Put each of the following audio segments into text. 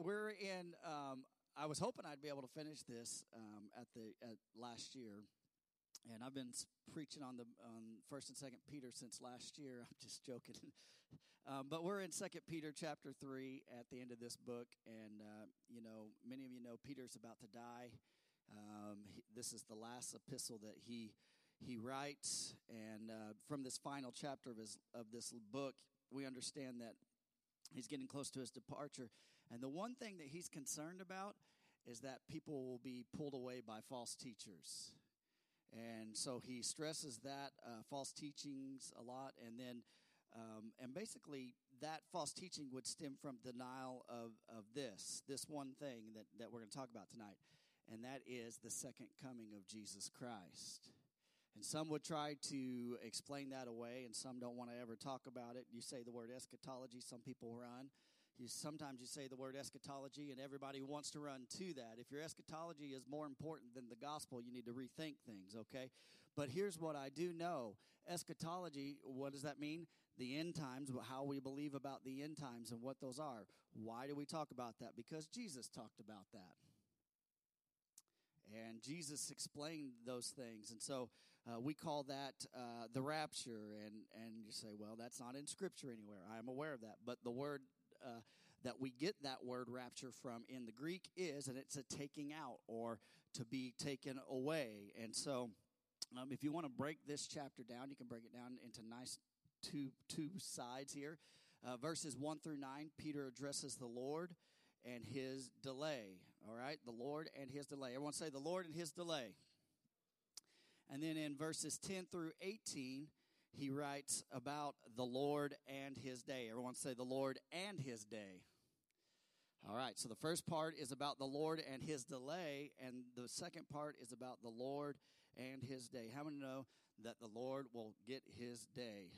we're in. Um, I was hoping I'd be able to finish this um, at the at last year, and I've been preaching on the on First and Second Peter since last year. I'm just joking, um, but we're in Second Peter chapter three at the end of this book, and uh, you know many of you know Peter's about to die. Um, he, this is the last epistle that he he writes, and uh, from this final chapter of his of this book, we understand that he's getting close to his departure. And the one thing that he's concerned about is that people will be pulled away by false teachers. And so he stresses that uh, false teachings a lot, and then um, and basically that false teaching would stem from denial of, of this this one thing that, that we're going to talk about tonight, and that is the second coming of Jesus Christ. And some would try to explain that away, and some don't want to ever talk about it. You say the word eschatology, some people run. You, sometimes you say the word eschatology, and everybody wants to run to that. If your eschatology is more important than the gospel, you need to rethink things, okay? But here's what I do know eschatology, what does that mean? The end times, how we believe about the end times and what those are. Why do we talk about that? Because Jesus talked about that. And Jesus explained those things. And so uh, we call that uh, the rapture. And, and you say, well, that's not in Scripture anywhere. I am aware of that. But the word uh, that we get that word rapture from in the Greek is, and it's a taking out or to be taken away. And so um, if you want to break this chapter down, you can break it down into nice two, two sides here. Uh, verses 1 through 9, Peter addresses the Lord and his delay. All right, the Lord and his delay. Everyone say the Lord and his delay. And then in verses 10 through 18, he writes about the Lord and his day. Everyone say the Lord and his day. All right, so the first part is about the Lord and his delay, and the second part is about the Lord and his day. How many know that the Lord will get his day?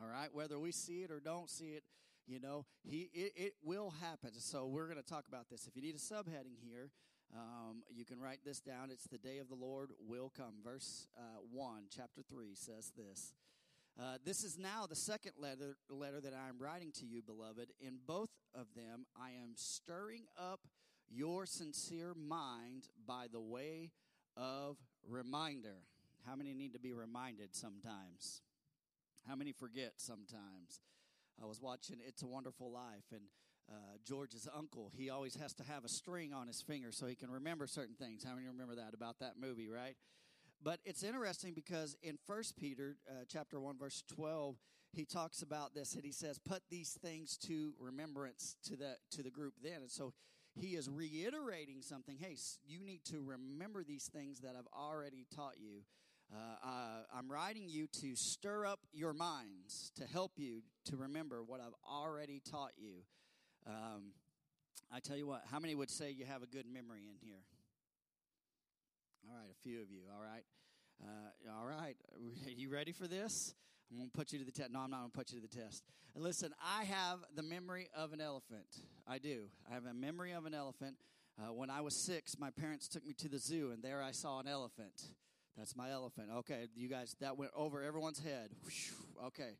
All right, whether we see it or don't see it, you know, he it, it will happen. So we're going to talk about this. If you need a subheading here, um, you can write this down. It's the day of the Lord will come. Verse uh, 1, chapter 3 says this. Uh, this is now the second letter, letter that I am writing to you, beloved. In both of them, I am stirring up your sincere mind by the way of reminder. How many need to be reminded sometimes? How many forget sometimes? I was watching It's a Wonderful Life, and uh, George's uncle, he always has to have a string on his finger so he can remember certain things. How many remember that about that movie, right? But it's interesting because in First Peter uh, chapter 1 verse 12, he talks about this and he says, "Put these things to remembrance to the to the group then." And so he is reiterating something. Hey, you need to remember these things that I've already taught you. Uh, I'm writing you to stir up your minds, to help you to remember what I've already taught you. Um, I tell you what, how many would say you have a good memory in here? All right, a few of you. All right. Uh, all right. Are you ready for this? I'm going to put you to the test. No, I'm not going to put you to the test. Listen, I have the memory of an elephant. I do. I have a memory of an elephant. Uh, when I was six, my parents took me to the zoo, and there I saw an elephant. That's my elephant. Okay, you guys, that went over everyone's head. Okay.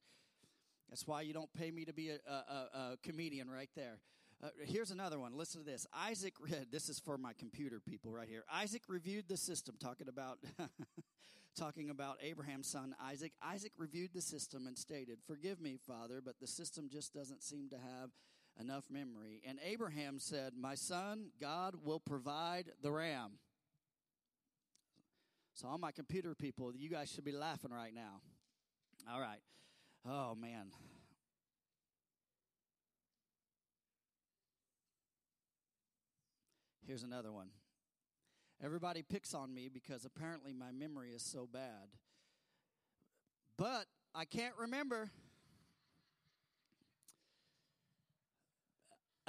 That's why you don't pay me to be a, a, a comedian right there. Uh, here's another one. Listen to this. Isaac, read, this is for my computer people right here. Isaac reviewed the system, talking about talking about Abraham's son Isaac. Isaac reviewed the system and stated, "Forgive me, Father, but the system just doesn't seem to have enough memory." And Abraham said, "My son, God will provide the ram." So all my computer people, you guys should be laughing right now. All right. Oh, man. Here's another one. Everybody picks on me because apparently my memory is so bad. But I can't remember.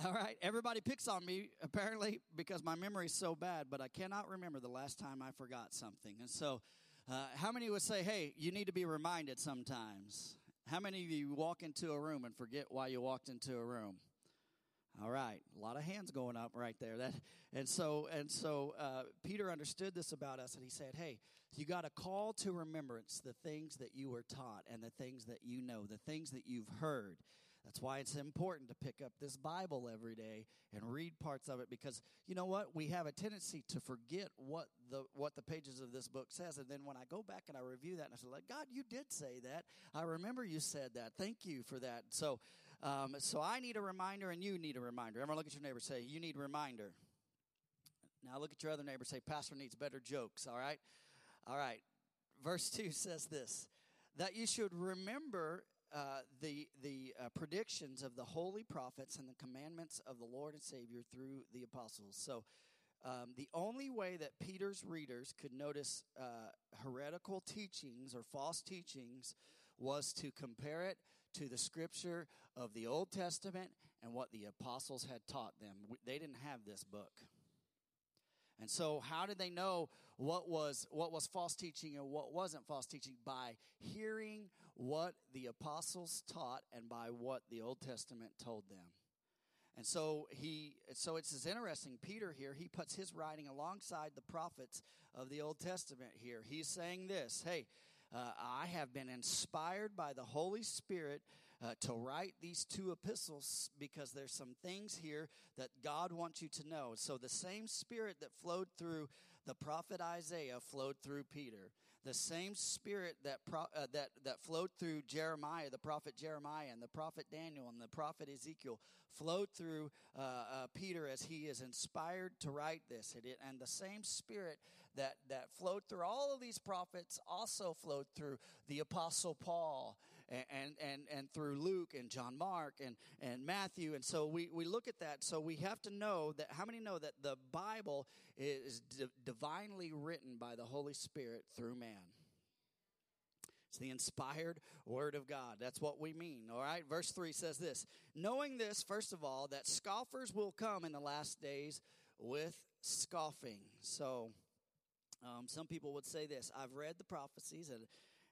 All right, everybody picks on me apparently because my memory is so bad, but I cannot remember the last time I forgot something. And so, uh, how many would say, hey, you need to be reminded sometimes? How many of you walk into a room and forget why you walked into a room? All right, a lot of hands going up right there. That and so and so uh, Peter understood this about us, and he said, "Hey, you got to call to remembrance the things that you were taught and the things that you know, the things that you've heard." That's why it's important to pick up this Bible every day and read parts of it because you know what? We have a tendency to forget what the what the pages of this book says and then when I go back and I review that and I say, like, God, you did say that. I remember you said that. Thank you for that. So um, so I need a reminder and you need a reminder. Everyone look at your neighbor say, You need a reminder. Now look at your other neighbor say, Pastor needs better jokes, all right? All right. Verse 2 says this that you should remember uh, the the uh, predictions of the holy prophets and the commandments of the Lord and Savior through the apostles. So, um, the only way that Peter's readers could notice uh, heretical teachings or false teachings was to compare it to the scripture of the Old Testament and what the apostles had taught them. They didn't have this book. And so how did they know what was what was false teaching and what wasn't false teaching by hearing what the apostles taught and by what the Old Testament told them. And so he so it's as interesting Peter here he puts his writing alongside the prophets of the Old Testament here. He's saying this, hey, uh, I have been inspired by the Holy Spirit uh, to write these two epistles because there's some things here that God wants you to know. So the same spirit that flowed through the prophet Isaiah flowed through Peter. The same spirit that pro, uh, that that flowed through Jeremiah, the prophet Jeremiah, and the prophet Daniel, and the prophet Ezekiel flowed through uh, uh, Peter as he is inspired to write this. It, and the same spirit that that flowed through all of these prophets also flowed through the apostle Paul and, and, and through Luke and John Mark and, and Matthew. And so we, we look at that. So we have to know that how many know that the Bible is d- divinely written by the Holy Spirit through man? It's the inspired word of God. That's what we mean. All right. Verse 3 says this Knowing this, first of all, that scoffers will come in the last days with scoffing. So, um, some people would say this I've read the prophecies, and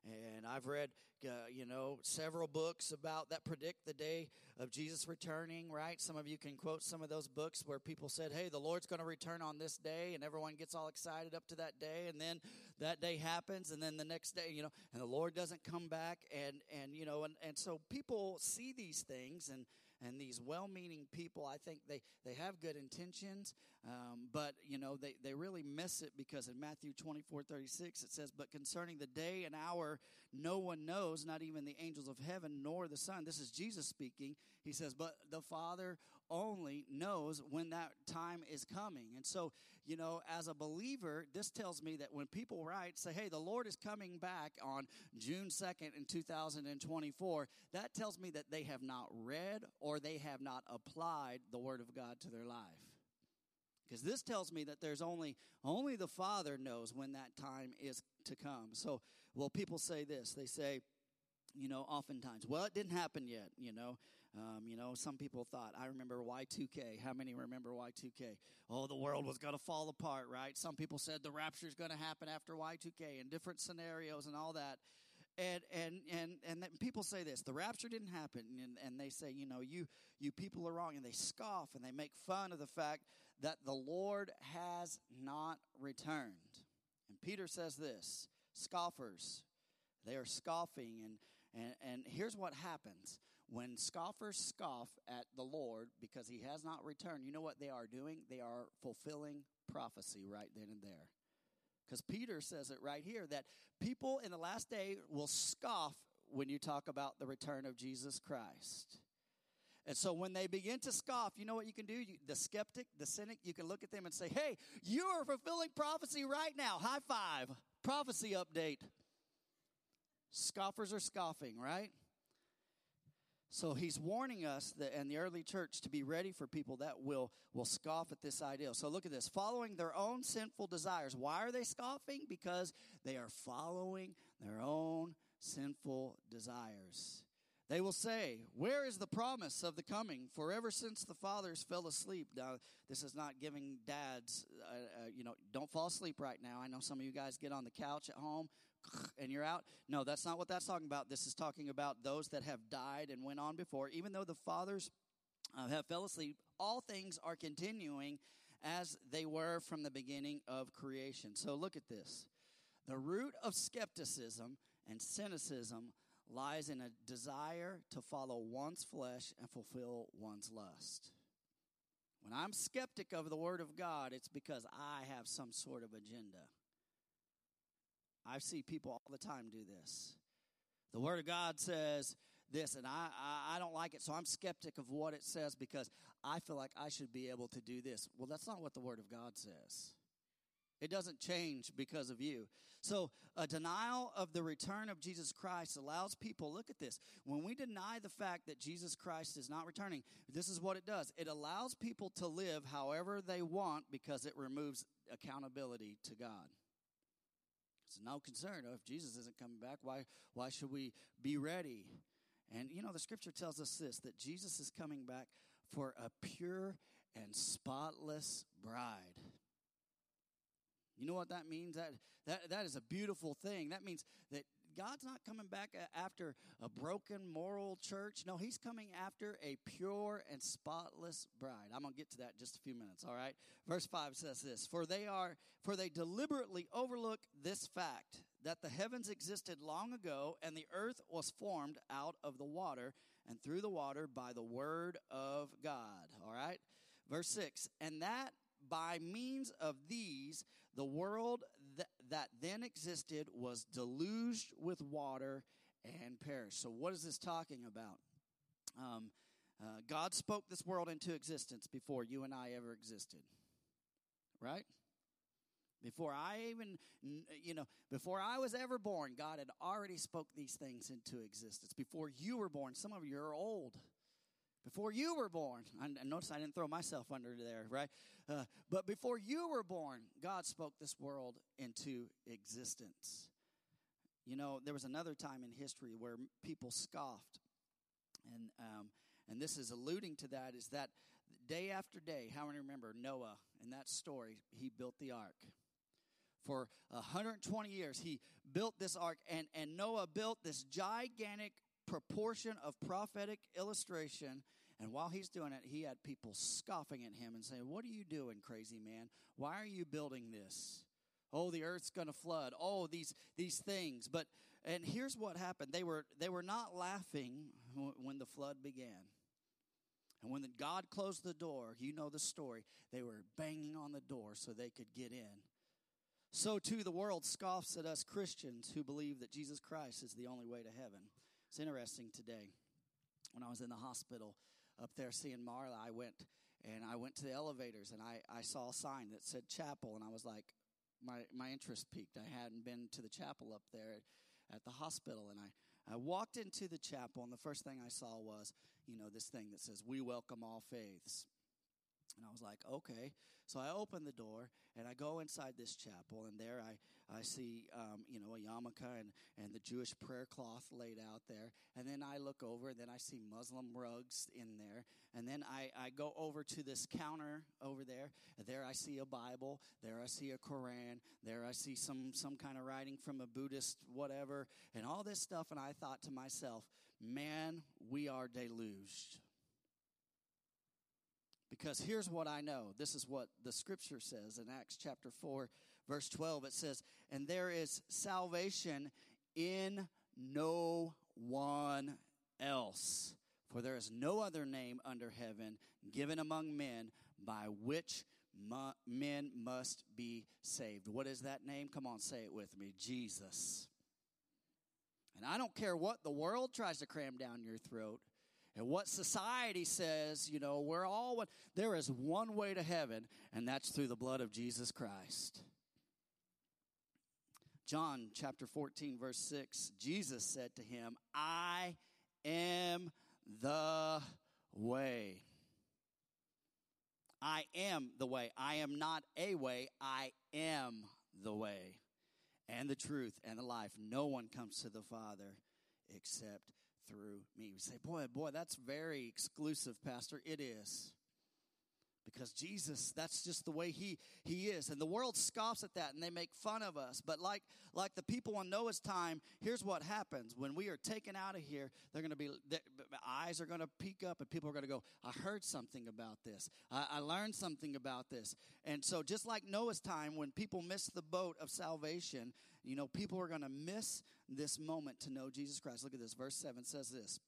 and I've read, uh, you know, several books about that predict the day of Jesus returning, right? Some of you can quote some of those books where people said, hey, the Lord's going to return on this day, and everyone gets all excited up to that day, and then that day happens, and then the next day, you know, and the Lord doesn't come back, and, and you know, and, and so people see these things, and, and these well-meaning people i think they, they have good intentions um, but you know they, they really miss it because in matthew 24 36 it says but concerning the day and hour no one knows not even the angels of heaven nor the son. This is jesus speaking. He says but the father only knows when that time is coming. And so, you know, as a believer, this tells me that when people write, say, hey, the Lord is coming back on June 2nd in 2024, that tells me that they have not read or they have not applied the Word of God to their life. Because this tells me that there's only only the Father knows when that time is to come. So, well, people say this. They say, you know, oftentimes, well, it didn't happen yet, you know. Um, you know, some people thought, I remember Y2K. How many remember Y2K? Oh, the world was going to fall apart, right? Some people said the rapture is going to happen after Y2K and different scenarios and all that. And, and, and, and people say this, the rapture didn't happen. And, and they say, you know, you, you people are wrong. And they scoff and they make fun of the fact that the Lord has not returned. And Peter says this, scoffers, they are scoffing. And, and, and here's what happens when scoffers scoff at the Lord because he has not returned, you know what they are doing? They are fulfilling prophecy right then and there. Because Peter says it right here that people in the last day will scoff when you talk about the return of Jesus Christ. And so when they begin to scoff, you know what you can do? You, the skeptic, the cynic, you can look at them and say, hey, you are fulfilling prophecy right now. High five. Prophecy update. Scoffers are scoffing, right? So he's warning us that, and the early church to be ready for people that will, will scoff at this ideal. So look at this. Following their own sinful desires. Why are they scoffing? Because they are following their own sinful desires. They will say, Where is the promise of the coming? For ever since the fathers fell asleep. Now, this is not giving dads, uh, uh, you know, don't fall asleep right now. I know some of you guys get on the couch at home and you're out. No, that's not what that's talking about. This is talking about those that have died and went on before. Even though the fathers uh, have fell asleep, all things are continuing as they were from the beginning of creation. So look at this. The root of skepticism and cynicism lies in a desire to follow one's flesh and fulfill one's lust. When I'm skeptic of the Word of God, it's because I have some sort of agenda. I see people all the time do this. The Word of God says this, and I, I, I, don't like it, so I'm skeptic of what it says because I feel like I should be able to do this. Well, that's not what the Word of God says. It doesn't change because of you. So, a denial of the return of Jesus Christ allows people, look at this, when we deny the fact that Jesus Christ is not returning, this is what it does it allows people to live however they want because it removes accountability to God. It's no concern. If Jesus isn't coming back, why, why should we be ready? And you know, the scripture tells us this that Jesus is coming back for a pure and spotless bride. You know what that means? That, that, that is a beautiful thing. That means that God's not coming back after a broken moral church. No, He's coming after a pure and spotless bride. I'm going to get to that in just a few minutes, all right? Verse 5 says this For they are, for they deliberately overlook this fact that the heavens existed long ago and the earth was formed out of the water and through the water by the word of God, all right? Verse 6 And that by means of these, the world that then existed was deluged with water and perished. So, what is this talking about? Um, uh, God spoke this world into existence before you and I ever existed, right? Before I even, you know, before I was ever born, God had already spoke these things into existence. Before you were born, some of you are old before you were born. I, notice I didn't throw myself under there, right? Uh, but before you were born, God spoke this world into existence. You know, there was another time in history where people scoffed, and um, and this is alluding to that. Is that day after day? How many remember Noah in that story? He built the ark. For 120 years, he built this ark, and, and Noah built this gigantic proportion of prophetic illustration. And while he's doing it, he had people scoffing at him and saying, What are you doing, crazy man? Why are you building this? Oh, the earth's going to flood. Oh, these these things. But and here's what happened. They were they were not laughing when the flood began. And when the, God closed the door, you know the story. They were banging on the door so they could get in. So too the world scoffs at us Christians who believe that Jesus Christ is the only way to heaven. It's interesting today. When I was in the hospital up there seeing Marla, I went and I went to the elevators and I, I saw a sign that said chapel and I was like, my, my interest piqued. I hadn't been to the chapel up there at the hospital and I, I walked into the chapel and the first thing I saw was, you know, this thing that says, we welcome all faiths. And I was like, okay. So I open the door and I go inside this chapel, and there I, I see, um, you know, a yarmulke and, and the Jewish prayer cloth laid out there. And then I look over, and then I see Muslim rugs in there. And then I, I go over to this counter over there. There I see a Bible. There I see a Koran. There I see some, some kind of writing from a Buddhist whatever, and all this stuff. And I thought to myself, man, we are deluged. Because here's what I know. This is what the scripture says in Acts chapter 4, verse 12. It says, And there is salvation in no one else. For there is no other name under heaven given among men by which men must be saved. What is that name? Come on, say it with me Jesus. And I don't care what the world tries to cram down your throat and what society says, you know, we're all one. There is one way to heaven, and that's through the blood of Jesus Christ. John chapter 14, verse 6, Jesus said to him, I am the way. I am the way. I am not a way. I am the way and the truth and the life. No one comes to the Father except through me. We say, boy, boy, that's very exclusive, Pastor. It is. Because Jesus, that's just the way he, he is. And the world scoffs at that and they make fun of us. But like, like the people in Noah's time, here's what happens. When we are taken out of here, they're going to be, eyes are going to peek up and people are going to go, I heard something about this. I, I learned something about this. And so just like Noah's time, when people miss the boat of salvation, you know, people are going to miss this moment to know Jesus Christ. Look at this. Verse 7 says this.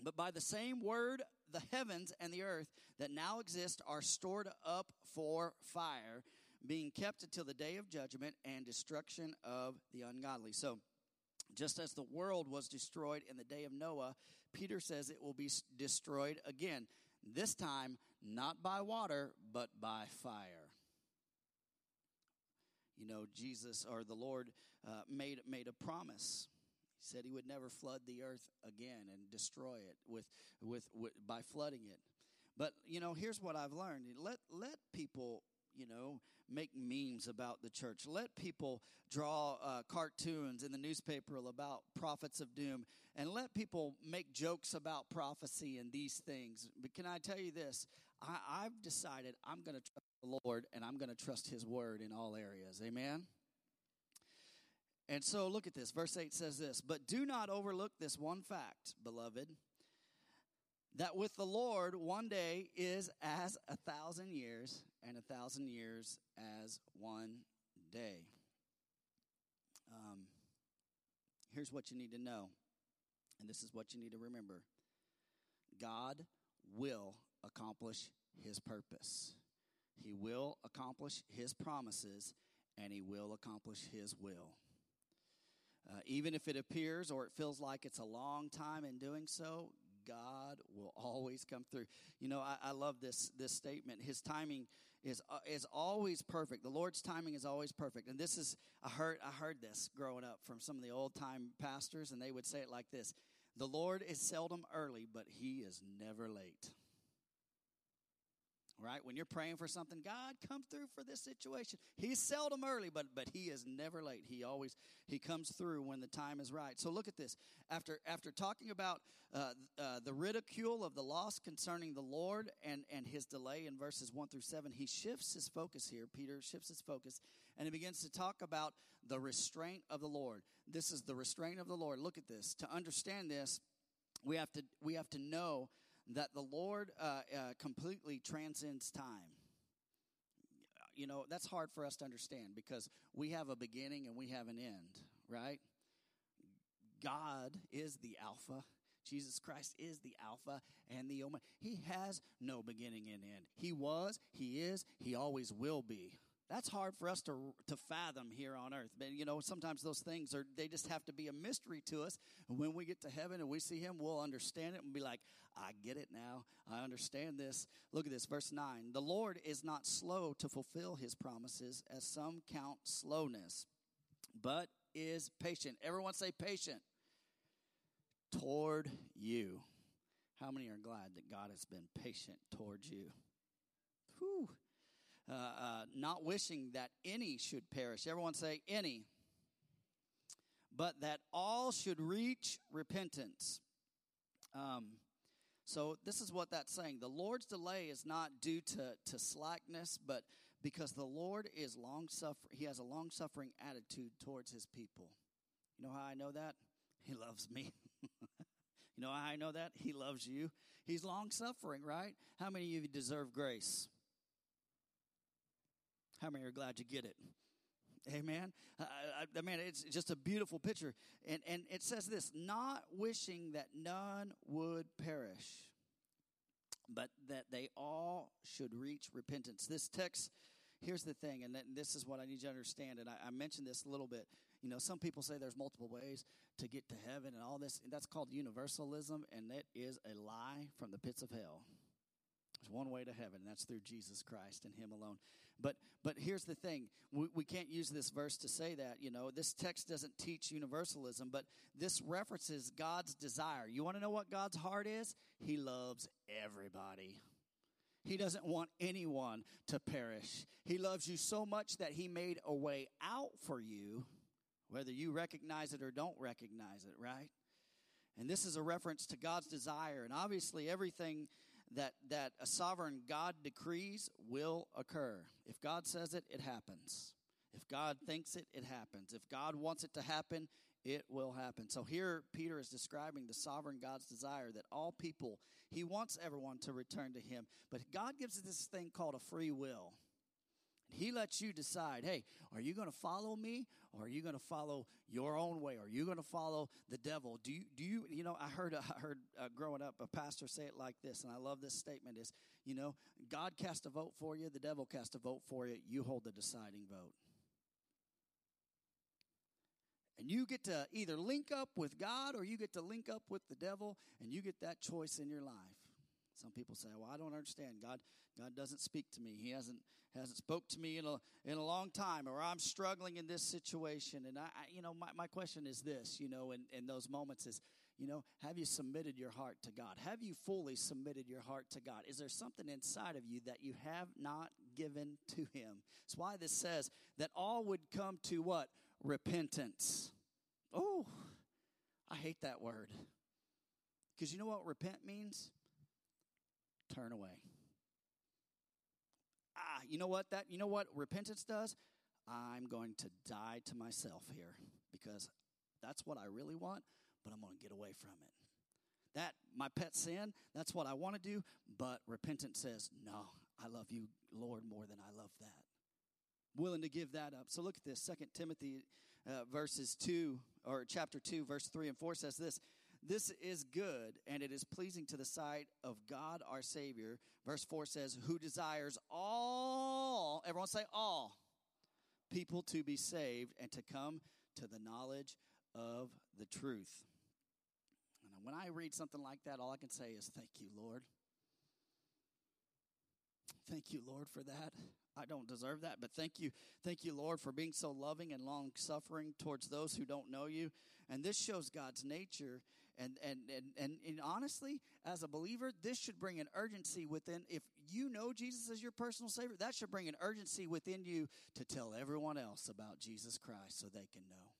But by the same word, the heavens and the earth that now exist are stored up for fire, being kept until the day of judgment and destruction of the ungodly. So, just as the world was destroyed in the day of Noah, Peter says it will be destroyed again. This time, not by water, but by fire. You know, Jesus or the Lord uh, made, made a promise. Said he would never flood the earth again and destroy it with, with, with by flooding it. But you know, here's what I've learned: let let people you know, make memes about the church. Let people draw uh, cartoons in the newspaper about prophets of doom, and let people make jokes about prophecy and these things. But can I tell you this? I, I've decided I'm going to trust the Lord, and I'm going to trust His word in all areas. Amen. And so look at this. Verse 8 says this But do not overlook this one fact, beloved that with the Lord, one day is as a thousand years, and a thousand years as one day. Um, here's what you need to know, and this is what you need to remember God will accomplish his purpose, he will accomplish his promises, and he will accomplish his will. Uh, even if it appears or it feels like it's a long time in doing so, God will always come through. You know, I, I love this this statement. His timing is uh, is always perfect. The Lord's timing is always perfect. And this is I heard I heard this growing up from some of the old time pastors, and they would say it like this: "The Lord is seldom early, but He is never late." Right? When you're praying for something, God, come through for this situation. He's seldom early, but but he is never late. He always he comes through when the time is right. So look at this. After after talking about uh, uh, the ridicule of the loss concerning the Lord and and his delay in verses one through seven, he shifts his focus here. Peter shifts his focus, and he begins to talk about the restraint of the Lord. This is the restraint of the Lord. Look at this. To understand this, we have to we have to know that the Lord uh, uh, completely transcends time. You know, that's hard for us to understand because we have a beginning and we have an end, right? God is the Alpha. Jesus Christ is the Alpha and the Omega. He has no beginning and end. He was, He is, He always will be. That's hard for us to, to fathom here on earth. But, you know, sometimes those things are, they just have to be a mystery to us. And when we get to heaven and we see Him, we'll understand it and be like, I get it now. I understand this. Look at this, verse 9. The Lord is not slow to fulfill His promises, as some count slowness, but is patient. Everyone say patient toward you. How many are glad that God has been patient towards you? Whew uh, uh, not wishing that any should perish. Everyone say, any. But that all should reach repentance. Um, so this is what that's saying. The Lord's delay is not due to, to slackness, but because the Lord is long suffering. He has a long suffering attitude towards his people. You know how I know that? He loves me. you know how I know that? He loves you. He's long suffering, right? How many of you deserve grace? How many are glad you get it? Amen. I, I mean, it's just a beautiful picture. And, and it says this not wishing that none would perish, but that they all should reach repentance. This text, here's the thing, and this is what I need you to understand. And I, I mentioned this a little bit. You know, some people say there's multiple ways to get to heaven and all this. And that's called universalism, and that is a lie from the pits of hell. There's one way to heaven, and that's through Jesus Christ and Him alone. But but here's the thing: we, we can't use this verse to say that. You know, this text doesn't teach universalism, but this references God's desire. You want to know what God's heart is? He loves everybody. He doesn't want anyone to perish. He loves you so much that He made a way out for you, whether you recognize it or don't recognize it. Right? And this is a reference to God's desire, and obviously everything that, that a sovereign God decrees will occur. If God says it, it happens. If God thinks it, it happens. If God wants it to happen, it will happen. So here Peter is describing the sovereign God's desire that all people, he wants everyone to return to him. But God gives us this thing called a free will. He lets you decide, hey, are you going to follow me or are you going to follow your own way? Are you going to follow the devil? Do you, do you, you know, I heard, I heard uh, growing up a pastor say it like this, and I love this statement is, you know, God cast a vote for you, the devil cast a vote for you, you hold the deciding vote. And you get to either link up with God or you get to link up with the devil, and you get that choice in your life. Some people say, "Well, I don't understand. God, God doesn't speak to me. He hasn't hasn't spoke to me in a in a long time, or I'm struggling in this situation." And I, I you know, my, my question is this, you know, in, in those moments is, you know, have you submitted your heart to God? Have you fully submitted your heart to God? Is there something inside of you that you have not given to Him? That's why this says that all would come to what repentance. Oh, I hate that word because you know what repent means turn away. Ah, you know what that you know what repentance does? I'm going to die to myself here because that's what I really want, but I'm going to get away from it. That my pet sin, that's what I want to do, but repentance says, "No, I love you, Lord, more than I love that." Willing to give that up. So look at this. Second Timothy uh, verses 2 or chapter 2 verse 3 and 4 says this this is good and it is pleasing to the sight of God our Savior. Verse 4 says, Who desires all, everyone say all, people to be saved and to come to the knowledge of the truth. And when I read something like that, all I can say is, Thank you, Lord. Thank you, Lord, for that. I don't deserve that, but thank you. Thank you, Lord, for being so loving and long suffering towards those who don't know you. And this shows God's nature and, and, and, and, and honestly, as a believer, this should bring an urgency within. If you know Jesus as your personal Savior, that should bring an urgency within you to tell everyone else about Jesus Christ so they can know.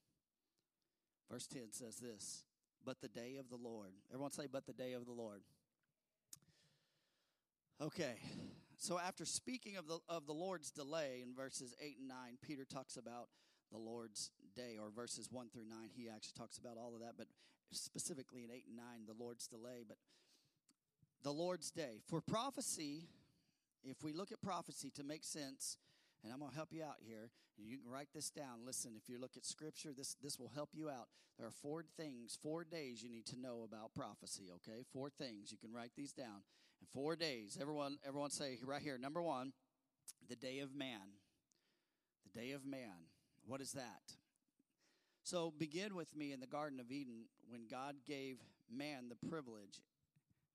Verse 10 says this But the day of the Lord. Everyone say, But the day of the Lord. Okay, so after speaking of the, of the Lord's delay in verses 8 and 9, Peter talks about the Lord's day, or verses 1 through 9. He actually talks about all of that, but specifically in 8 and 9, the Lord's delay, but the Lord's day. For prophecy, if we look at prophecy to make sense, and I'm going to help you out here. You can write this down. Listen, if you look at scripture, this, this will help you out. There are four things, four days you need to know about prophecy, okay? Four things. You can write these down. And four days. Everyone, everyone say right here, number one, the day of man. The day of man. What is that? So begin with me in the Garden of Eden when God gave man the privilege,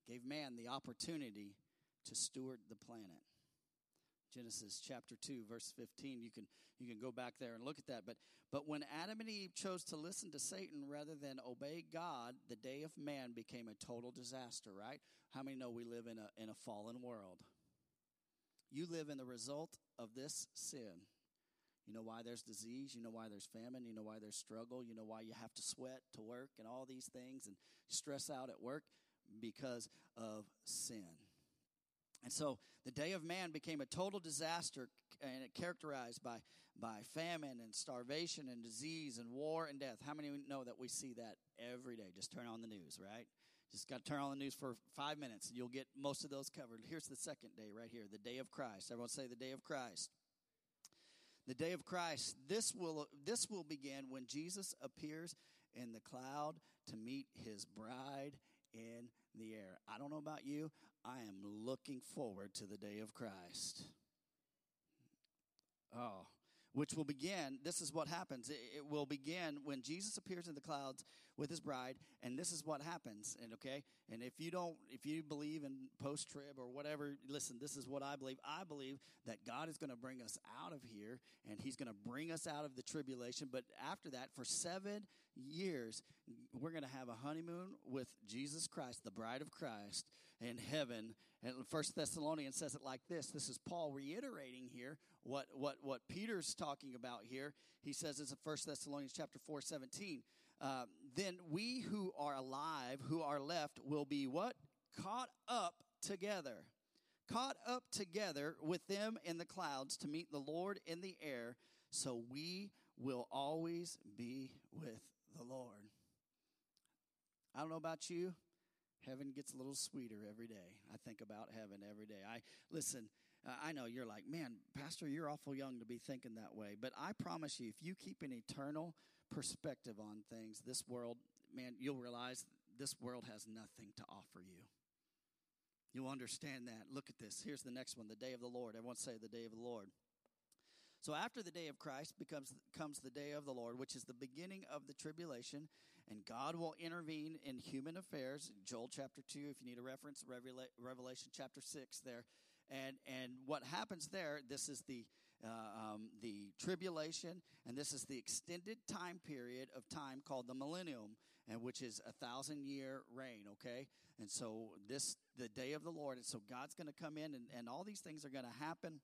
gave man the opportunity to steward the planet. Genesis chapter 2 verse 15 you can you can go back there and look at that. But but when Adam and Eve chose to listen to Satan rather than obey God the day of man became a total disaster right? How many know we live in a in a fallen world? You live in the result of this sin you know why there's disease. You know why there's famine. You know why there's struggle. You know why you have to sweat to work and all these things and stress out at work because of sin. And so the day of man became a total disaster and it characterized by, by famine and starvation and disease and war and death. How many know that we see that every day? Just turn on the news, right? Just got to turn on the news for five minutes and you'll get most of those covered. Here's the second day right here, the day of Christ. Everyone say the day of Christ the day of Christ, this will, this will begin when Jesus appears in the cloud to meet his bride in the air. I don't know about you, I am looking forward to the day of Christ. Oh, which will begin. This is what happens. It, will begin when Jesus appears in the clouds with his bride, and this is what happens. And okay, and if you don't, if you believe in post trib or whatever, listen. This is what I believe. I believe that God is going to bring us out of here, and He's going to bring us out of the tribulation. But after that, for seven years, we're going to have a honeymoon with Jesus Christ, the bride of Christ, in heaven. And First Thessalonians says it like this. This is Paul reiterating here what what what Peter's talking about here. He says this in First Thessalonians chapter four seventeen. Uh, then we who are alive, who are left, will be what caught up together, caught up together with them in the clouds to meet the Lord in the air. So we will always be with the Lord. I don't know about you. Heaven gets a little sweeter every day. I think about heaven every day. I listen, I know you're like, man, Pastor, you're awful young to be thinking that way. But I promise you, if you keep an eternal perspective on things, this world, man, you'll realize this world has nothing to offer you. You'll understand that. Look at this. Here's the next one the day of the Lord. Everyone say the day of the Lord. So after the day of Christ becomes comes the day of the Lord, which is the beginning of the tribulation, and God will intervene in human affairs. Joel chapter 2 if you need a reference, Revelation chapter 6 there. And and what happens there, this is the uh, um, the tribulation, and this is the extended time period of time called the millennium, and which is a thousand year reign. Okay, and so this the day of the Lord, and so God's going to come in, and, and all these things are going to happen,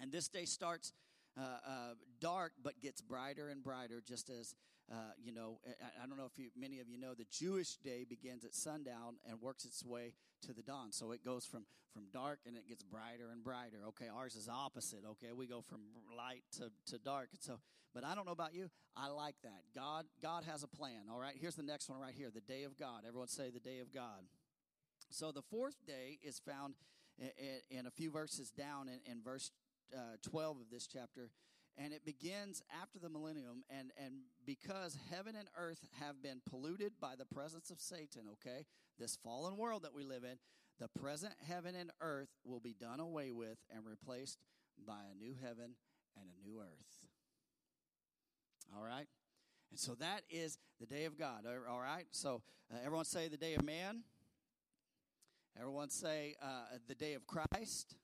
and this day starts uh, uh, dark but gets brighter and brighter, just as uh, you know. I, I, don't know if you, many of you know the Jewish day begins at sundown and works its way to the dawn. So it goes from from dark and it gets brighter and brighter. Okay, ours is opposite. Okay, we go from light to, to dark. And so, but I don't know about you. I like that. God God has a plan. All right. Here's the next one right here. The day of God. Everyone say the day of God. So the fourth day is found in, a few verses down in, in verse uh, 12 of this chapter and it begins after the millennium and and because heaven and earth have been polluted by the presence of satan okay this fallen world that we live in the present heaven and earth will be done away with and replaced by a new heaven and a new earth. All right? And so that is the day of god. All right? So uh, everyone say the day of man. Everyone say uh, the day of christ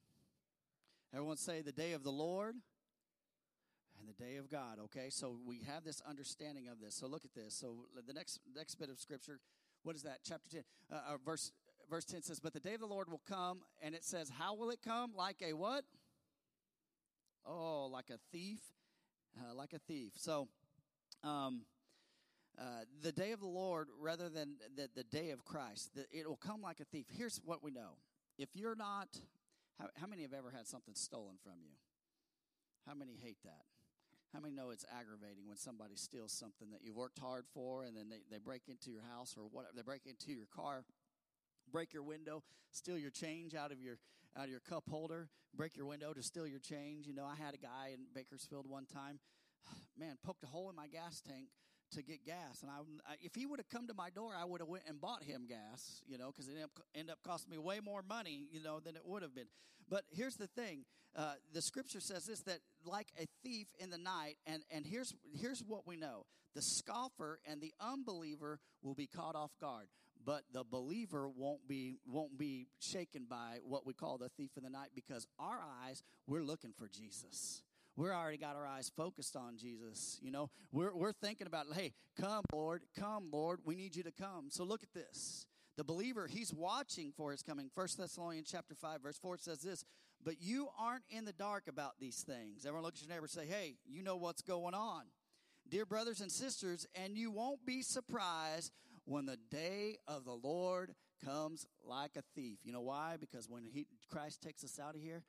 Everyone say the day of the Lord and the day of God. Okay, so we have this understanding of this. So look at this. So the next next bit of scripture, what is that? Chapter ten, uh, uh, verse verse ten says, "But the day of the Lord will come," and it says, "How will it come? Like a what? Oh, like a thief, uh, like a thief." So. Um, uh, the day of the Lord rather than the, the day of Christ. The, it will come like a thief. Here's what we know. If you're not how, how many have ever had something stolen from you? How many hate that? How many know it's aggravating when somebody steals something that you've worked hard for and then they, they break into your house or whatever, they break into your car, break your window, steal your change out of your out of your cup holder, break your window to steal your change. You know, I had a guy in Bakersfield one time, man, poked a hole in my gas tank to get gas. And I, if he would have come to my door, I would have went and bought him gas, you know, because it ended up costing me way more money, you know, than it would have been. But here's the thing: uh, the Scripture says this that like a thief in the night, and and here's here's what we know: the scoffer and the unbeliever will be caught off guard, but the believer won't be won't be shaken by what we call the thief in the night because our eyes we're looking for Jesus we're already got our eyes focused on Jesus. You know, we're, we're thinking about, hey, come, Lord, come, Lord, we need you to come. So look at this. The believer, he's watching for his coming. First Thessalonians chapter 5, verse 4 says this, but you aren't in the dark about these things. Everyone look at your neighbor and say, hey, you know what's going on. Dear brothers and sisters, and you won't be surprised when the day of the Lord comes like a thief. You know why? Because when he, Christ takes us out of here,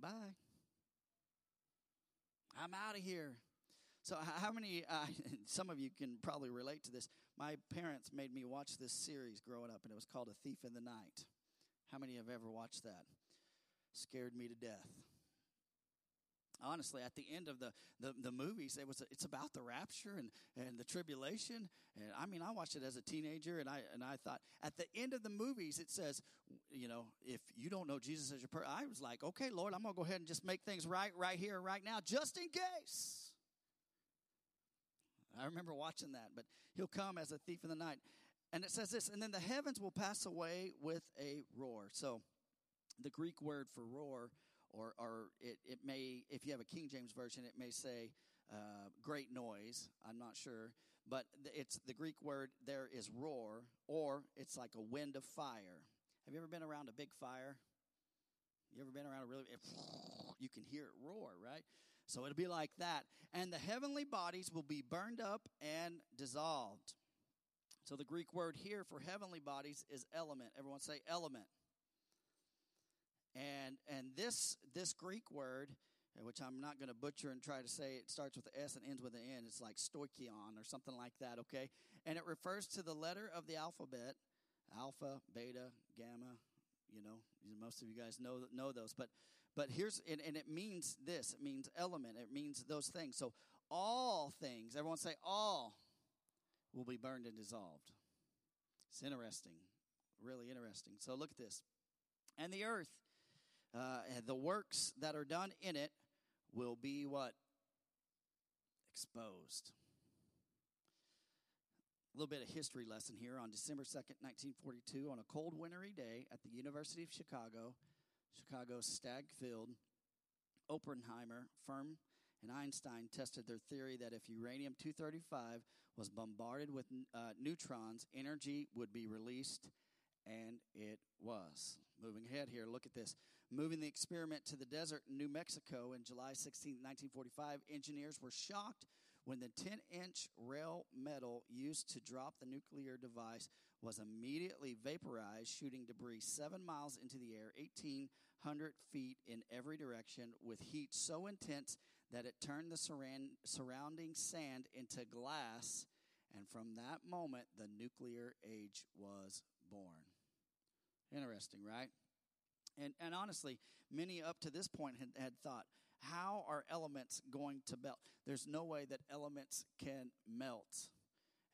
bye. I'm out of here. So, how many, uh, some of you can probably relate to this. My parents made me watch this series growing up, and it was called A Thief in the Night. How many have ever watched that? Scared me to death honestly at the end of the, the, the movies it was it's about the rapture and, and the tribulation. And i mean i watched it as a teenager and i and i thought at the end of the movies it says you know if you don't know jesus as your person i was like okay lord i'm gonna go ahead and just make things right right here right now just in case. I remember watching that but he'll come as a thief in the night. And it says this and then the heavens will pass away with a roar. So the greek word for roar or, or it, it may, if you have a King James version, it may say uh, great noise. I'm not sure. But it's the Greek word there is roar, or it's like a wind of fire. Have you ever been around a big fire? You ever been around a really, you can hear it roar, right? So it'll be like that. And the heavenly bodies will be burned up and dissolved. So the Greek word here for heavenly bodies is element. Everyone say element. And and this this Greek word, uh, which I'm not going to butcher and try to say, it starts with an S and ends with an N. It's like stoicheion or something like that. Okay, and it refers to the letter of the alphabet, alpha, beta, gamma, You know, most of you guys know know those. But but here's and, and it means this. It means element. It means those things. So all things. Everyone say all will be burned and dissolved. It's interesting, really interesting. So look at this. And the earth, uh, the works that are done in it will be what? Exposed. A little bit of history lesson here. On December 2nd, 1942, on a cold wintry day at the University of Chicago, Chicago's Stagg Field, Oppenheimer, Fermi, and Einstein tested their theory that if uranium 235 was bombarded with uh, neutrons, energy would be released, and it was. Moving ahead here, look at this. Moving the experiment to the desert in New Mexico in July 16, 1945, engineers were shocked when the 10 inch rail metal used to drop the nuclear device was immediately vaporized, shooting debris seven miles into the air, 1,800 feet in every direction, with heat so intense that it turned the surrounding sand into glass, and from that moment, the nuclear age was born. Interesting, right? And, and honestly, many up to this point had, had thought, how are elements going to melt? There's no way that elements can melt.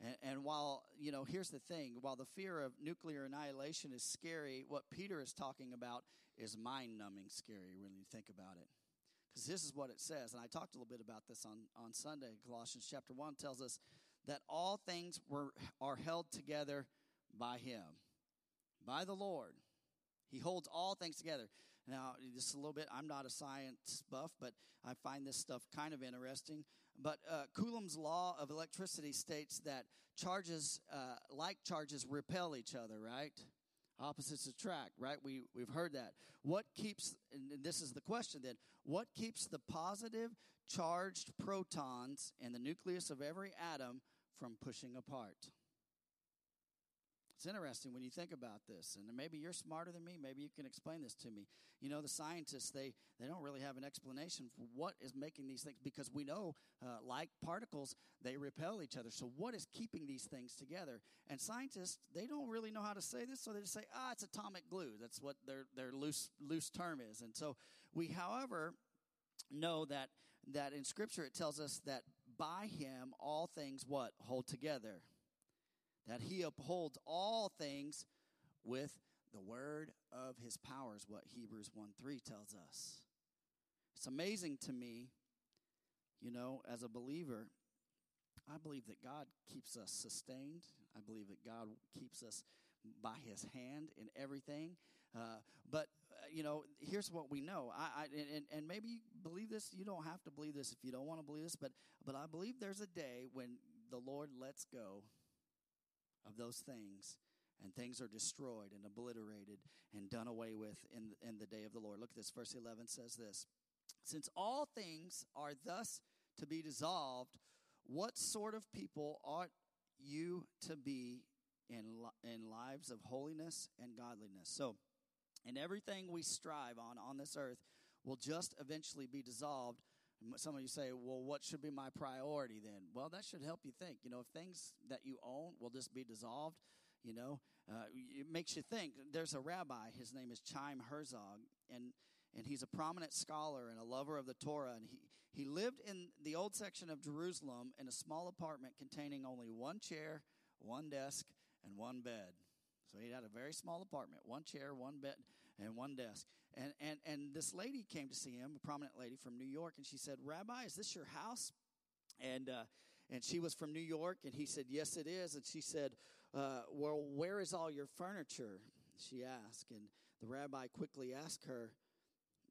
And, and, while, you know, here's the thing while the fear of nuclear annihilation is scary, what Peter is talking about is mind numbing scary when you think about it. Because this is what it says, and I talked a little bit about this on, on Sunday. Colossians chapter 1 tells us that all things were, are held together by Him, by the Lord. He holds all things together. Now, just a little bit, I'm not a science buff, but I find this stuff kind of interesting. But uh, Coulomb's law of electricity states that charges, uh, like charges, repel each other, right? Opposites attract, right? We, we've heard that. What keeps, and this is the question then, what keeps the positive charged protons in the nucleus of every atom from pushing apart? It's interesting when you think about this, and maybe you're smarter than me. Maybe you can explain this to me. You know, the scientists they they don't really have an explanation for what is making these things because we know, uh, like particles, they repel each other. So, what is keeping these things together? And scientists they don't really know how to say this, so they just say, ah, it's atomic glue. That's what their their loose loose term is. And so, we, however, know that that in Scripture it tells us that by Him all things what hold together that he upholds all things with the word of his powers, what Hebrews 1 3 tells us. It's amazing to me, you know, as a believer, I believe that God keeps us sustained. I believe that God keeps us by his hand in everything. Uh, but, uh, you know, here's what we know. I, I and, and maybe believe this. You don't have to believe this if you don't want to believe this. But, but I believe there's a day when the Lord lets go of those things and things are destroyed and obliterated and done away with in, in the day of the Lord. Look at this. Verse 11 says this Since all things are thus to be dissolved, what sort of people ought you to be in, in lives of holiness and godliness? So, in everything we strive on on this earth will just eventually be dissolved some of you say, well, what should be my priority then? Well, that should help you think. You know, if things that you own will just be dissolved, you know, uh, it makes you think. There's a rabbi, his name is Chaim Herzog, and, and he's a prominent scholar and a lover of the Torah. And he, he lived in the old section of Jerusalem in a small apartment containing only one chair, one desk, and one bed. So he had a very small apartment, one chair, one bed, and one desk. And, and, and this lady came to see him, a prominent lady from New York, and she said, Rabbi, is this your house? And, uh, and she was from New York, and he said, Yes, it is. And she said, uh, Well, where is all your furniture? She asked. And the rabbi quickly asked her,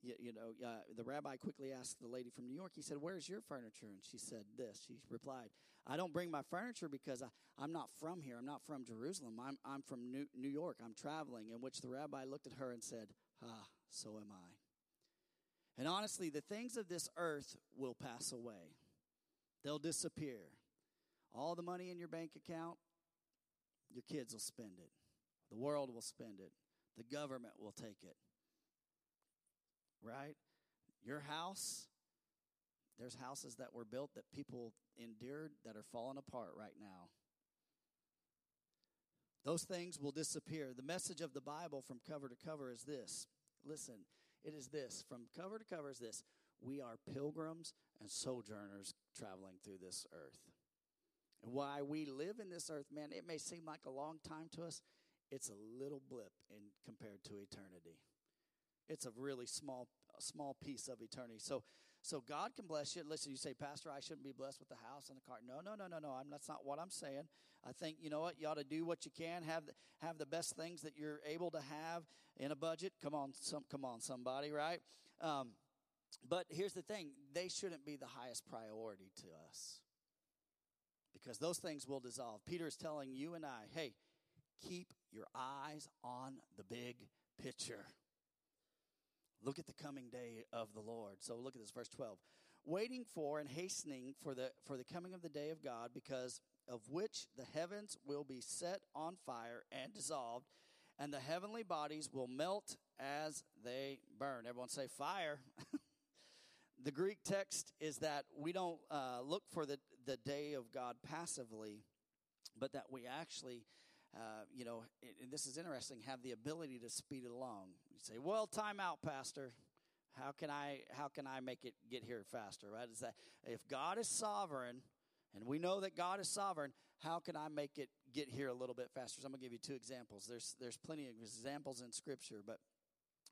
you, you know, uh, the rabbi quickly asked the lady from New York, he said, Where's your furniture? And she said this. She replied, I don't bring my furniture because I, I'm not from here. I'm not from Jerusalem. I'm, I'm from New, New York. I'm traveling. In which the rabbi looked at her and said, Ah, so am I. And honestly, the things of this earth will pass away, they'll disappear. All the money in your bank account, your kids will spend it, the world will spend it, the government will take it. Right? Your house, there's houses that were built that people endured that are falling apart right now. Those things will disappear. The message of the Bible from cover to cover is this. Listen, it is this. From cover to cover is this. We are pilgrims and sojourners traveling through this earth. And why we live in this earth, man, it may seem like a long time to us. It's a little blip in compared to eternity. It's a really small small piece of eternity. So so God can bless you. Listen, you say, Pastor, I shouldn't be blessed with the house and the car. No, no, no, no, no. I'm, that's not what I'm saying. I think you know what you ought to do what you can. Have the, have the best things that you're able to have in a budget. Come on, some come on, somebody, right? Um, but here's the thing: they shouldn't be the highest priority to us because those things will dissolve. Peter is telling you and I, hey, keep your eyes on the big picture. Look at the coming day of the Lord. So look at this, verse 12. Waiting for and hastening for the for the coming of the day of God, because of which the heavens will be set on fire and dissolved, and the heavenly bodies will melt as they burn. Everyone say fire. the Greek text is that we don't uh, look for the, the day of God passively, but that we actually uh, you know, and this is interesting, have the ability to speed it along. You say, "Well, time out, Pastor. How can I how can I make it get here faster?" Right? Is that if God is sovereign, and we know that God is sovereign, how can I make it get here a little bit faster? So I'm gonna give you two examples. There's there's plenty of examples in Scripture, but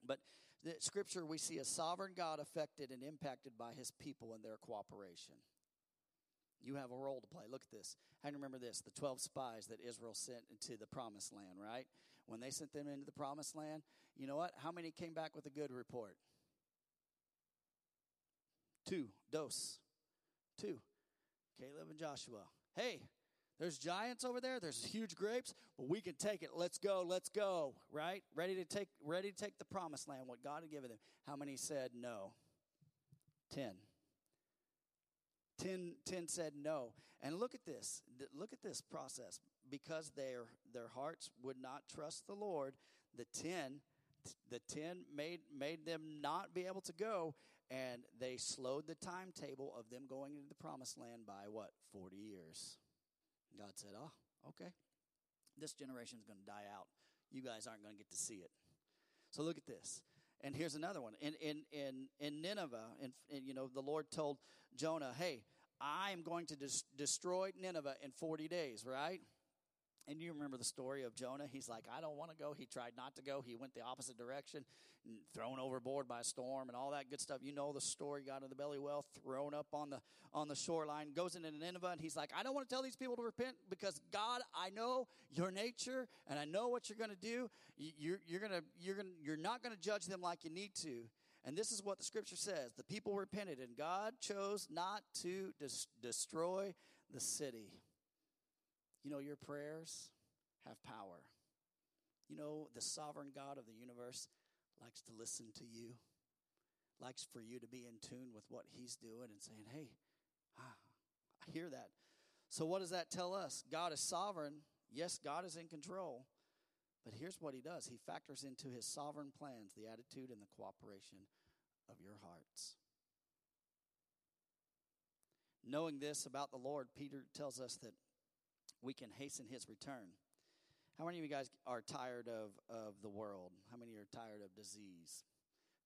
but the Scripture we see a sovereign God affected and impacted by His people and their cooperation. You have a role to play. Look at this. I remember this the 12 spies that Israel sent into the promised land, right? When they sent them into the promised land, you know what? How many came back with a good report? Two. Dos. Two. Caleb and Joshua. Hey, there's giants over there. There's huge grapes, but we can take it. Let's go. Let's go. Right? Ready to take ready to take the promised land, what God had given them. How many said no? Ten. Ten, ten said no. And look at this. Look at this process. Because their their hearts would not trust the Lord, the ten the ten made made them not be able to go, and they slowed the timetable of them going into the promised land by what forty years. God said, "Oh, okay, this generation is going to die out. You guys aren't going to get to see it." So look at this. And here's another one. In in in in Nineveh, in, in you know, the Lord told Jonah, "Hey, I am going to des- destroy Nineveh in 40 days." Right? And you remember the story of Jonah? He's like, I don't want to go. He tried not to go. He went the opposite direction, thrown overboard by a storm and all that good stuff. You know the story. Got in the belly well, thrown up on the on the shoreline, goes into Nineveh, and he's like, I don't want to tell these people to repent because God, I know your nature and I know what you're going to do. You're you're gonna you're gonna you're not going to judge them like you need to. And this is what the scripture says: the people repented, and God chose not to des- destroy the city. You know, your prayers have power. You know, the sovereign God of the universe likes to listen to you, likes for you to be in tune with what He's doing and saying, hey, ah, I hear that. So, what does that tell us? God is sovereign. Yes, God is in control. But here's what He does He factors into His sovereign plans the attitude and the cooperation of your hearts. Knowing this about the Lord, Peter tells us that we can hasten his return. How many of you guys are tired of, of the world? How many are tired of disease?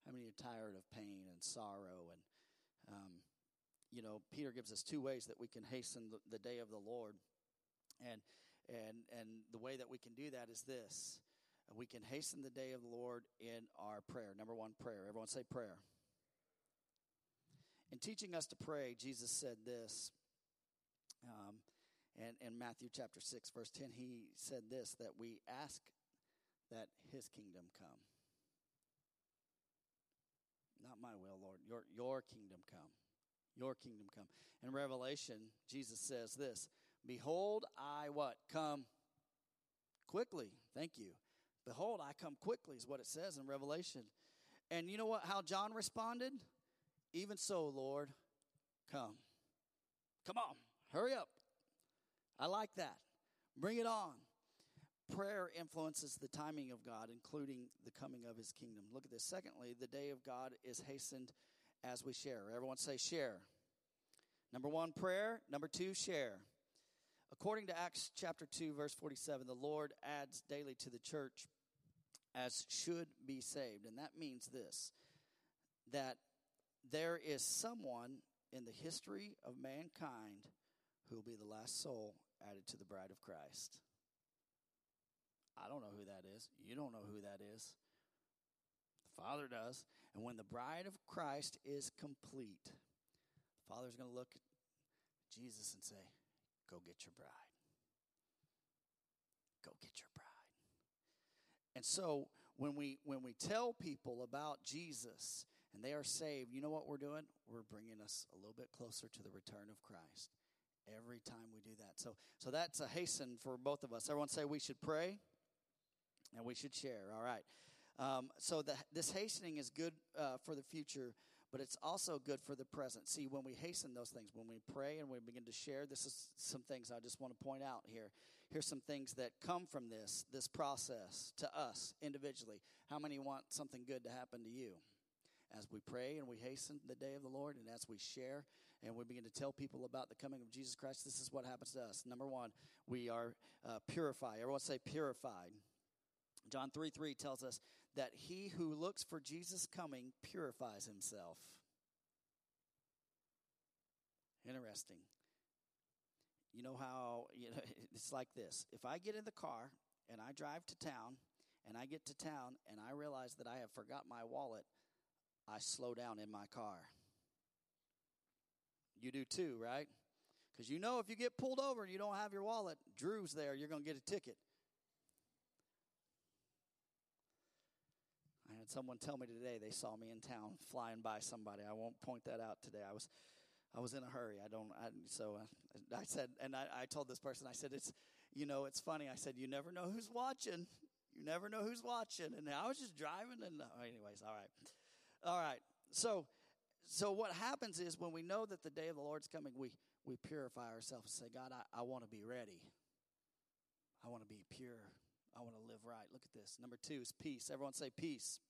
How many are tired of pain and sorrow? And, um, you know, Peter gives us two ways that we can hasten the, the day of the Lord. And, and, and the way that we can do that is this we can hasten the day of the Lord in our prayer. Number one, prayer. Everyone say prayer. In teaching us to pray, Jesus said this. Um, and in Matthew chapter 6, verse 10, he said this that we ask that his kingdom come. Not my will, Lord. Your, your kingdom come. Your kingdom come. In Revelation, Jesus says this Behold, I what? Come quickly. Thank you. Behold, I come quickly, is what it says in Revelation. And you know what? How John responded? Even so, Lord, come. Come on, hurry up. I like that. Bring it on. Prayer influences the timing of God, including the coming of his kingdom. Look at this. Secondly, the day of God is hastened as we share. Everyone say share. Number one, prayer. Number two, share. According to Acts chapter 2, verse 47, the Lord adds daily to the church as should be saved. And that means this that there is someone in the history of mankind who will be the last soul added to the bride of Christ. I don't know who that is. You don't know who that is. The Father does. And when the bride of Christ is complete, the Father's going to look at Jesus and say, Go get your bride. Go get your bride. And so when we when we tell people about Jesus and they are saved, you know what we're doing? We're bringing us a little bit closer to the return of Christ every time we do that. So so that's a hasten for both of us. Everyone say we should pray and we should share. All right. Um, so the, this hastening is good uh, for the future, but it's also good for the present. See, when we hasten those things, when we pray and we begin to share, this is some things I just want to point out here. Here's some things that come from this this process to us individually. How many want something good to happen to you? As we pray and we hasten the day of the Lord, and as we share and we begin to tell people about the coming of Jesus Christ, this is what happens to us. Number one, we are uh, purified. Everyone say purified. John 3 3 tells us that he who looks for Jesus' coming purifies himself. Interesting. You know how you know it's like this. If I get in the car and I drive to town and I get to town and I realize that I have forgot my wallet, I slow down in my car. You do too, right? Because you know if you get pulled over and you don't have your wallet, Drew's there, you're going to get a ticket. Had someone tell me today they saw me in town flying by somebody. I won't point that out today. I was I was in a hurry. I don't. I, so I, I said, and I, I told this person, I said, it's, you know, it's funny. I said, you never know who's watching. You never know who's watching. And I was just driving, and uh, anyways, all right, all right. So, so what happens is when we know that the day of the Lord's coming, we we purify ourselves and say, God, I, I want to be ready. I want to be pure. I want to live right. Look at this. Number two is peace. Everyone say peace.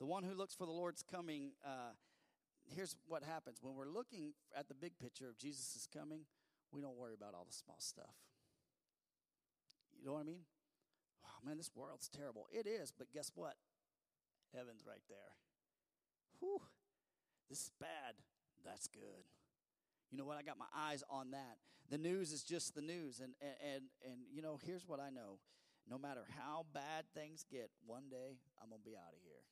The one who looks for the Lord's coming, uh, here's what happens when we're looking at the big picture of Jesus is coming, we don't worry about all the small stuff. You know what I mean? Oh, man, this world's terrible. It is, but guess what? Heaven's right there. Whew. This is bad. That's good. You know what? I got my eyes on that. The news is just the news. And, and, and, and you know, here's what I know. No matter how bad things get, one day I'm going to be out of here.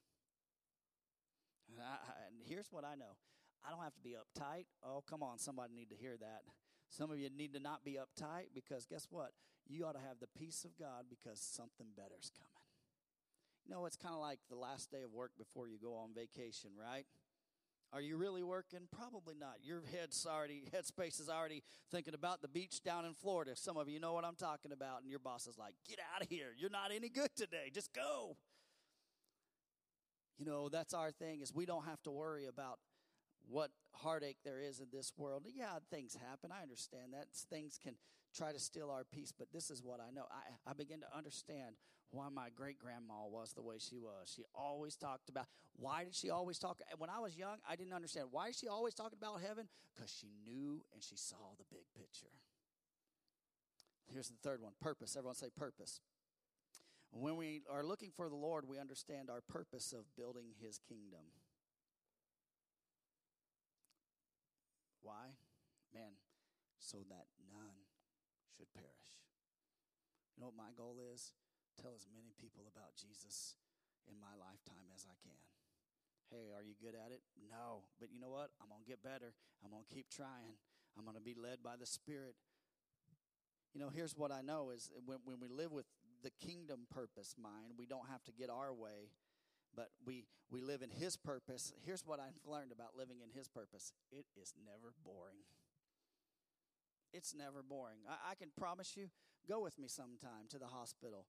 And, I, and here's what I know I don't have to be uptight. Oh, come on, somebody need to hear that. Some of you need to not be uptight because guess what? You ought to have the peace of God because something better's coming. You know, it's kind of like the last day of work before you go on vacation, right? Are you really working? Probably not. Your head's already headspace is already thinking about the beach down in Florida. Some of you know what I'm talking about, and your boss is like, "Get out of here! You're not any good today. Just go." You know, that's our thing is we don't have to worry about what heartache there is in this world. Yeah, things happen. I understand that. Things can try to steal our peace, but this is what I know. I, I begin to understand why my great grandma was the way she was. She always talked about, why did she always talk? When I was young, I didn't understand. Why is she always talking about heaven? Because she knew and she saw the big picture. Here's the third one purpose. Everyone say purpose. When we are looking for the Lord, we understand our purpose of building his kingdom. Why? Man, so that none should perish. You know what my goal is? Tell as many people about Jesus in my lifetime as I can. Hey, are you good at it? No. But you know what? I'm going to get better. I'm going to keep trying. I'm going to be led by the Spirit. You know, here's what I know is when, when we live with the kingdom purpose mind. We don't have to get our way, but we we live in his purpose. Here's what I've learned about living in his purpose. It is never boring. It's never boring. I, I can promise you, go with me sometime to the hospital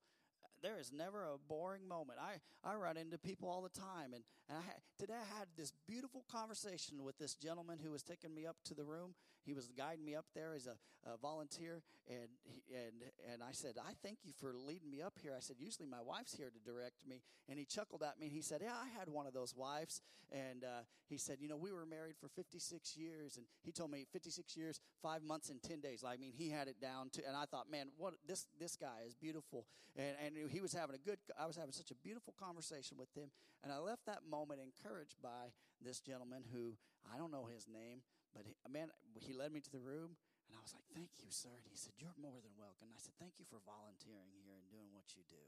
there is never a boring moment. I, I run into people all the time. And, and I, today I had this beautiful conversation with this gentleman who was taking me up to the room. He was guiding me up there as a, a volunteer, and he, and and I said, "I thank you for leading me up here." I said, "Usually my wife's here to direct me," and he chuckled at me and he said, "Yeah, I had one of those wives," and uh, he said, "You know, we were married for 56 years," and he told me 56 years, five months, and 10 days. I mean, he had it down to, and I thought, man, what this this guy is beautiful, and and he was having a good. I was having such a beautiful conversation with him, and I left that moment encouraged by this gentleman who I don't know his name, but he, man, he led me to the room, and I was like, "Thank you, sir." And he said, "You're more than welcome." And I said, "Thank you for volunteering here and doing what you do."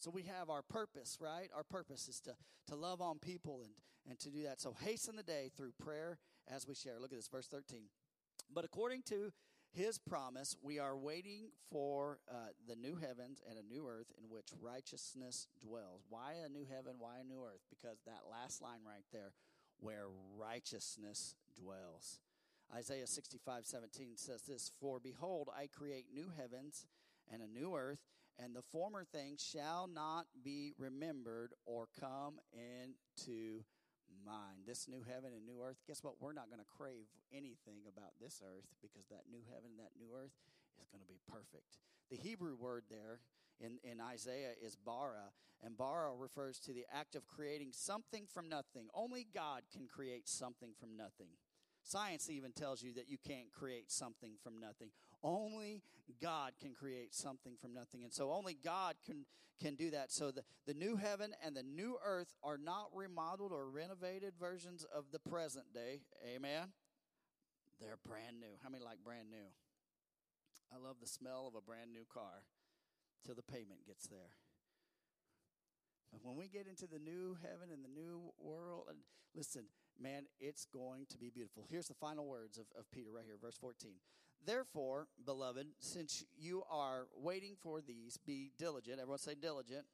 So we have our purpose, right? Our purpose is to, to love on people and, and to do that. So hasten the day through prayer as we share. Look at this, verse 13. But according to his promise, we are waiting for uh, the new heavens and a new earth in which righteousness dwells. Why a new heaven? Why a new earth? Because that last line right there, where righteousness dwells. Isaiah 65 17 says this For behold, I create new heavens and a new earth, and the former things shall not be remembered or come into mind. This new heaven and new earth, guess what? We're not going to crave anything about this earth because that new heaven and that new earth is going to be perfect. The Hebrew word there in, in Isaiah is bara, and bara refers to the act of creating something from nothing. Only God can create something from nothing. Science even tells you that you can't create something from nothing. Only God can create something from nothing. And so only God can, can do that. So the, the new heaven and the new earth are not remodeled or renovated versions of the present day. Amen? They're brand new. How many like brand new? I love the smell of a brand new car till the payment gets there. But when we get into the new heaven and the new world, and listen, man, it's going to be beautiful. Here's the final words of, of Peter right here, verse 14. Therefore, beloved, since you are waiting for these, be diligent. Everyone say diligent.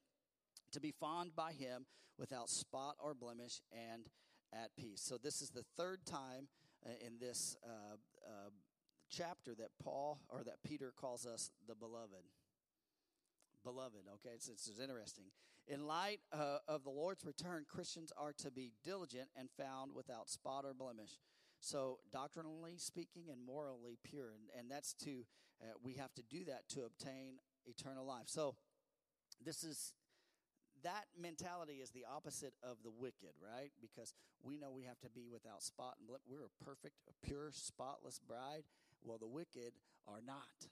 To be fond by him without spot or blemish and at peace. So, this is the third time uh, in this uh, uh, chapter that Paul or that Peter calls us the beloved. Beloved, okay? It's, it's, interesting. In light uh, of the Lord's return, Christians are to be diligent and found without spot or blemish. So, doctrinally speaking and morally pure. And, and that's to, uh, we have to do that to obtain eternal life. So, this is, that mentality is the opposite of the wicked, right? Because we know we have to be without spot and blip. We're a perfect, a pure, spotless bride. Well, the wicked are not.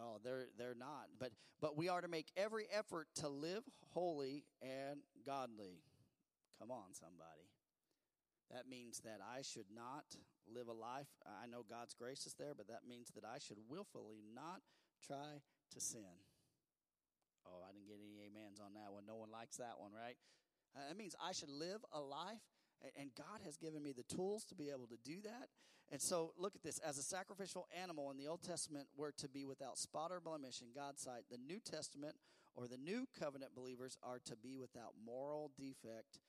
Oh, they're they're not. But but we are to make every effort to live holy and godly. Come on, somebody. That means that I should not live a life. I know God's grace is there, but that means that I should willfully not try to sin. Oh, I didn't get any amens on that one. No one likes that one, right? That means I should live a life, and God has given me the tools to be able to do that. And so, look at this. As a sacrificial animal in the Old Testament were to be without spot or blemish in God's sight, the New Testament or the New Covenant believers are to be without moral defect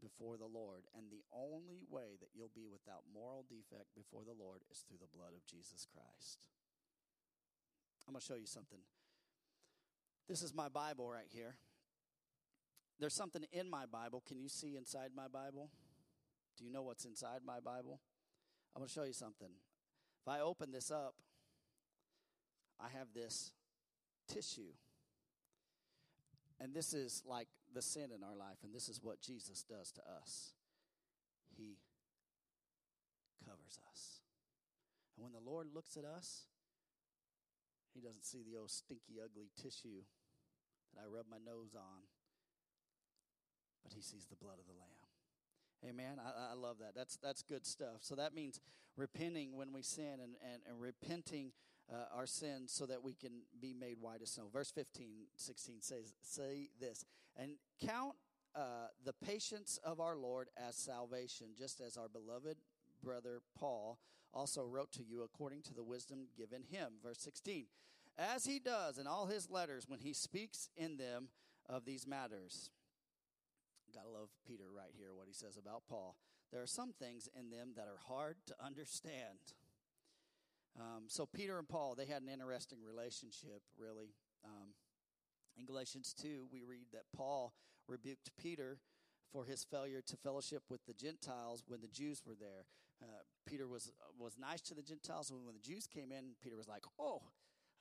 before the Lord. And the only way that you'll be without moral defect before the Lord is through the blood of Jesus Christ. I'm going to show you something. This is my Bible right here. There's something in my Bible. Can you see inside my Bible? Do you know what's inside my Bible? I'm going to show you something. If I open this up, I have this tissue. And this is like the sin in our life, and this is what Jesus does to us. He covers us. And when the Lord looks at us, he doesn't see the old stinky, ugly tissue that I rub my nose on, but he sees the blood of the Lamb. Amen. I, I, love that. That's that's good stuff. So that means repenting when we sin and, and, and repenting uh, our sins so that we can be made white as snow. Verse 15, 16 says, say this, and count uh, the patience of our Lord as salvation, just as our beloved brother Paul also wrote to you according to the wisdom given him. Verse 16, as he does in all his letters when he speaks in them of these matters love Peter right here, what he says about Paul. There are some things in them that are hard to understand. Um, so, Peter and Paul, they had an interesting relationship, really. Um, in Galatians 2, we read that Paul rebuked Peter for his failure to fellowship with the Gentiles when the Jews were there. Uh, Peter was was nice to the Gentiles, and when the Jews came in, Peter was like, "Oh,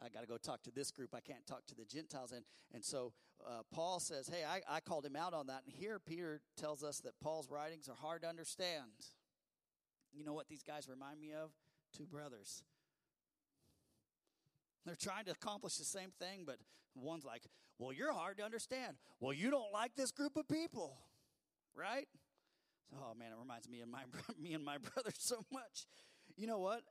I got to go talk to this group. I can't talk to the Gentiles." And and so uh, Paul says, "Hey, I, I called him out on that." And here Peter tells us that Paul's writings are hard to understand. You know what these guys remind me of? Two brothers. They're trying to accomplish the same thing, but one's like, Well, you're hard to understand. Well, you don't like this group of people, right? Oh man, it reminds me of my me and my brother so much. You know what?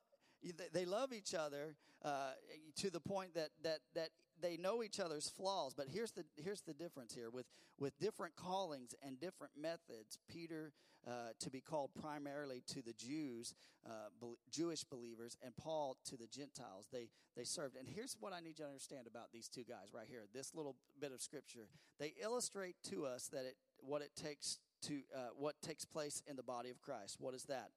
They love each other uh, to the point that that that they know each other's flaws. But here's the here's the difference here with with different callings and different methods. Peter uh, to be called primarily to the Jews, uh, Jewish believers, and Paul to the Gentiles. They they served. And here's what I need you to understand about these two guys right here. This little bit of scripture they illustrate to us that it what it takes to uh, what takes place in the body of Christ. What is that?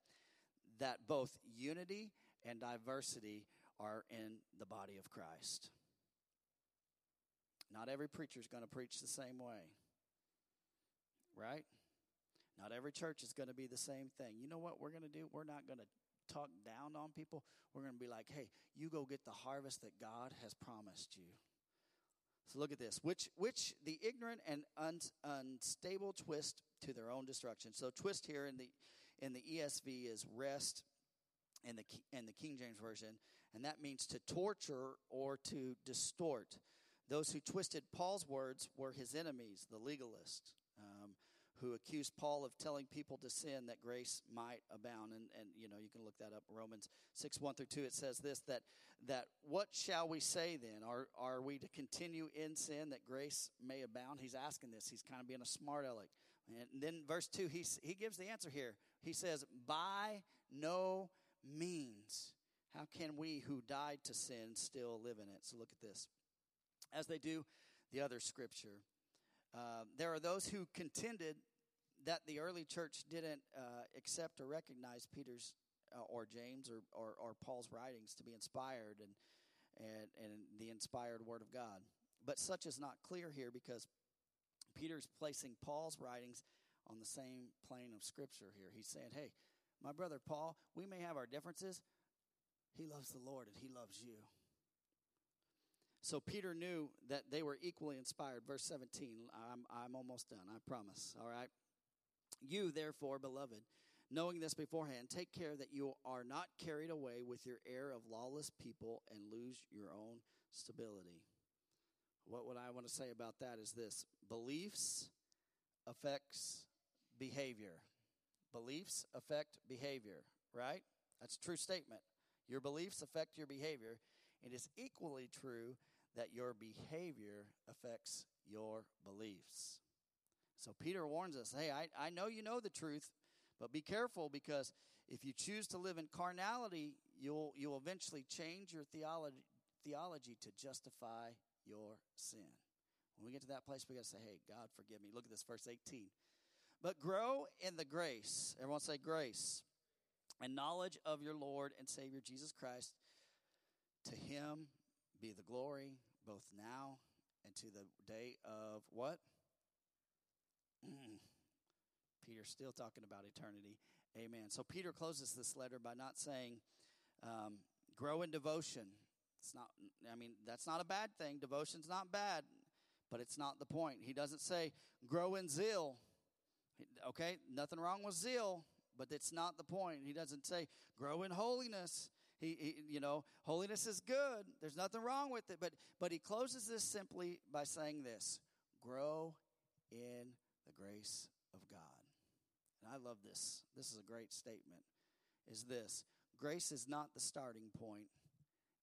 That both unity and diversity are in the body of Christ. Not every preacher is going to preach the same way, right? Not every church is going to be the same thing. You know what we're going to do? We're not going to talk down on people. We're going to be like, hey, you go get the harvest that God has promised you. So look at this. Which, which the ignorant and un, unstable twist to their own destruction. So twist here in the in the ESV is wrest in the in the King James version, and that means to torture or to distort. Those who twisted Paul's words were his enemies, the legalists, um, who accused Paul of telling people to sin that grace might abound. And, and you know, you can look that up. Romans 6, 1 through 2, it says this that, that what shall we say then? Are, are we to continue in sin that grace may abound? He's asking this. He's kind of being a smart aleck. And then verse 2, he, he gives the answer here. He says, By no means. How can we who died to sin still live in it? So look at this. As they do the other scripture, uh, there are those who contended that the early church didn't uh, accept or recognize Peter's uh, or James or, or, or, Paul's writings to be inspired and, and, and the inspired Word of God. But such is not clear here because Peter's placing Paul's writings on the same plane of Scripture here. He's saying, hey, my brother Paul, we may have our differences. He loves the Lord and he loves you. So Peter knew that they were equally inspired. Verse 17, I'm, I'm almost done, I promise. All right. You, therefore, beloved, knowing this beforehand, take care that you are not carried away with your air of lawless people and lose your own stability. What would I want to say about that is this beliefs affects behavior. Beliefs affect behavior, right? That's a true statement. Your beliefs affect your behavior. It is equally true that your behavior affects your beliefs. So Peter warns us hey, I, I know you know the truth, but be careful because if you choose to live in carnality, you'll, you'll eventually change your theology, theology to justify your sin. When we get to that place, we got to say, hey, God, forgive me. Look at this, verse 18. But grow in the grace. Everyone say grace. And knowledge of your Lord and Savior Jesus Christ. To him be the glory both now and to the day of what? Mm. Peter's still talking about eternity. Amen. So Peter closes this letter by not saying, um, grow in devotion. It's not, I mean, that's not a bad thing. Devotion's not bad, but it's not the point. He doesn't say, grow in zeal. Okay, nothing wrong with zeal, but it's not the point. He doesn't say, grow in holiness. He, he, you know, holiness is good. There's nothing wrong with it. But, but he closes this simply by saying this grow in the grace of God. And I love this. This is a great statement. Is this grace is not the starting point,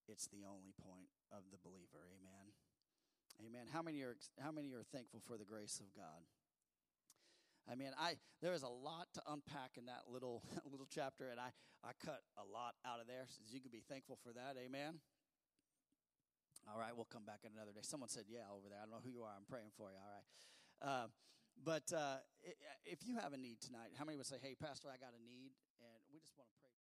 it's the only point of the believer. Amen. Amen. How many are how many are thankful for the grace of God? I mean, I there is a lot to unpack in that little little chapter, and I I cut a lot out of there, so you can be thankful for that. Amen. All right, we'll come back in another day. Someone said, "Yeah," over there. I don't know who you are. I'm praying for you. All right, uh, but uh, if you have a need tonight, how many would say, "Hey, Pastor, I got a need," and we just want to pray.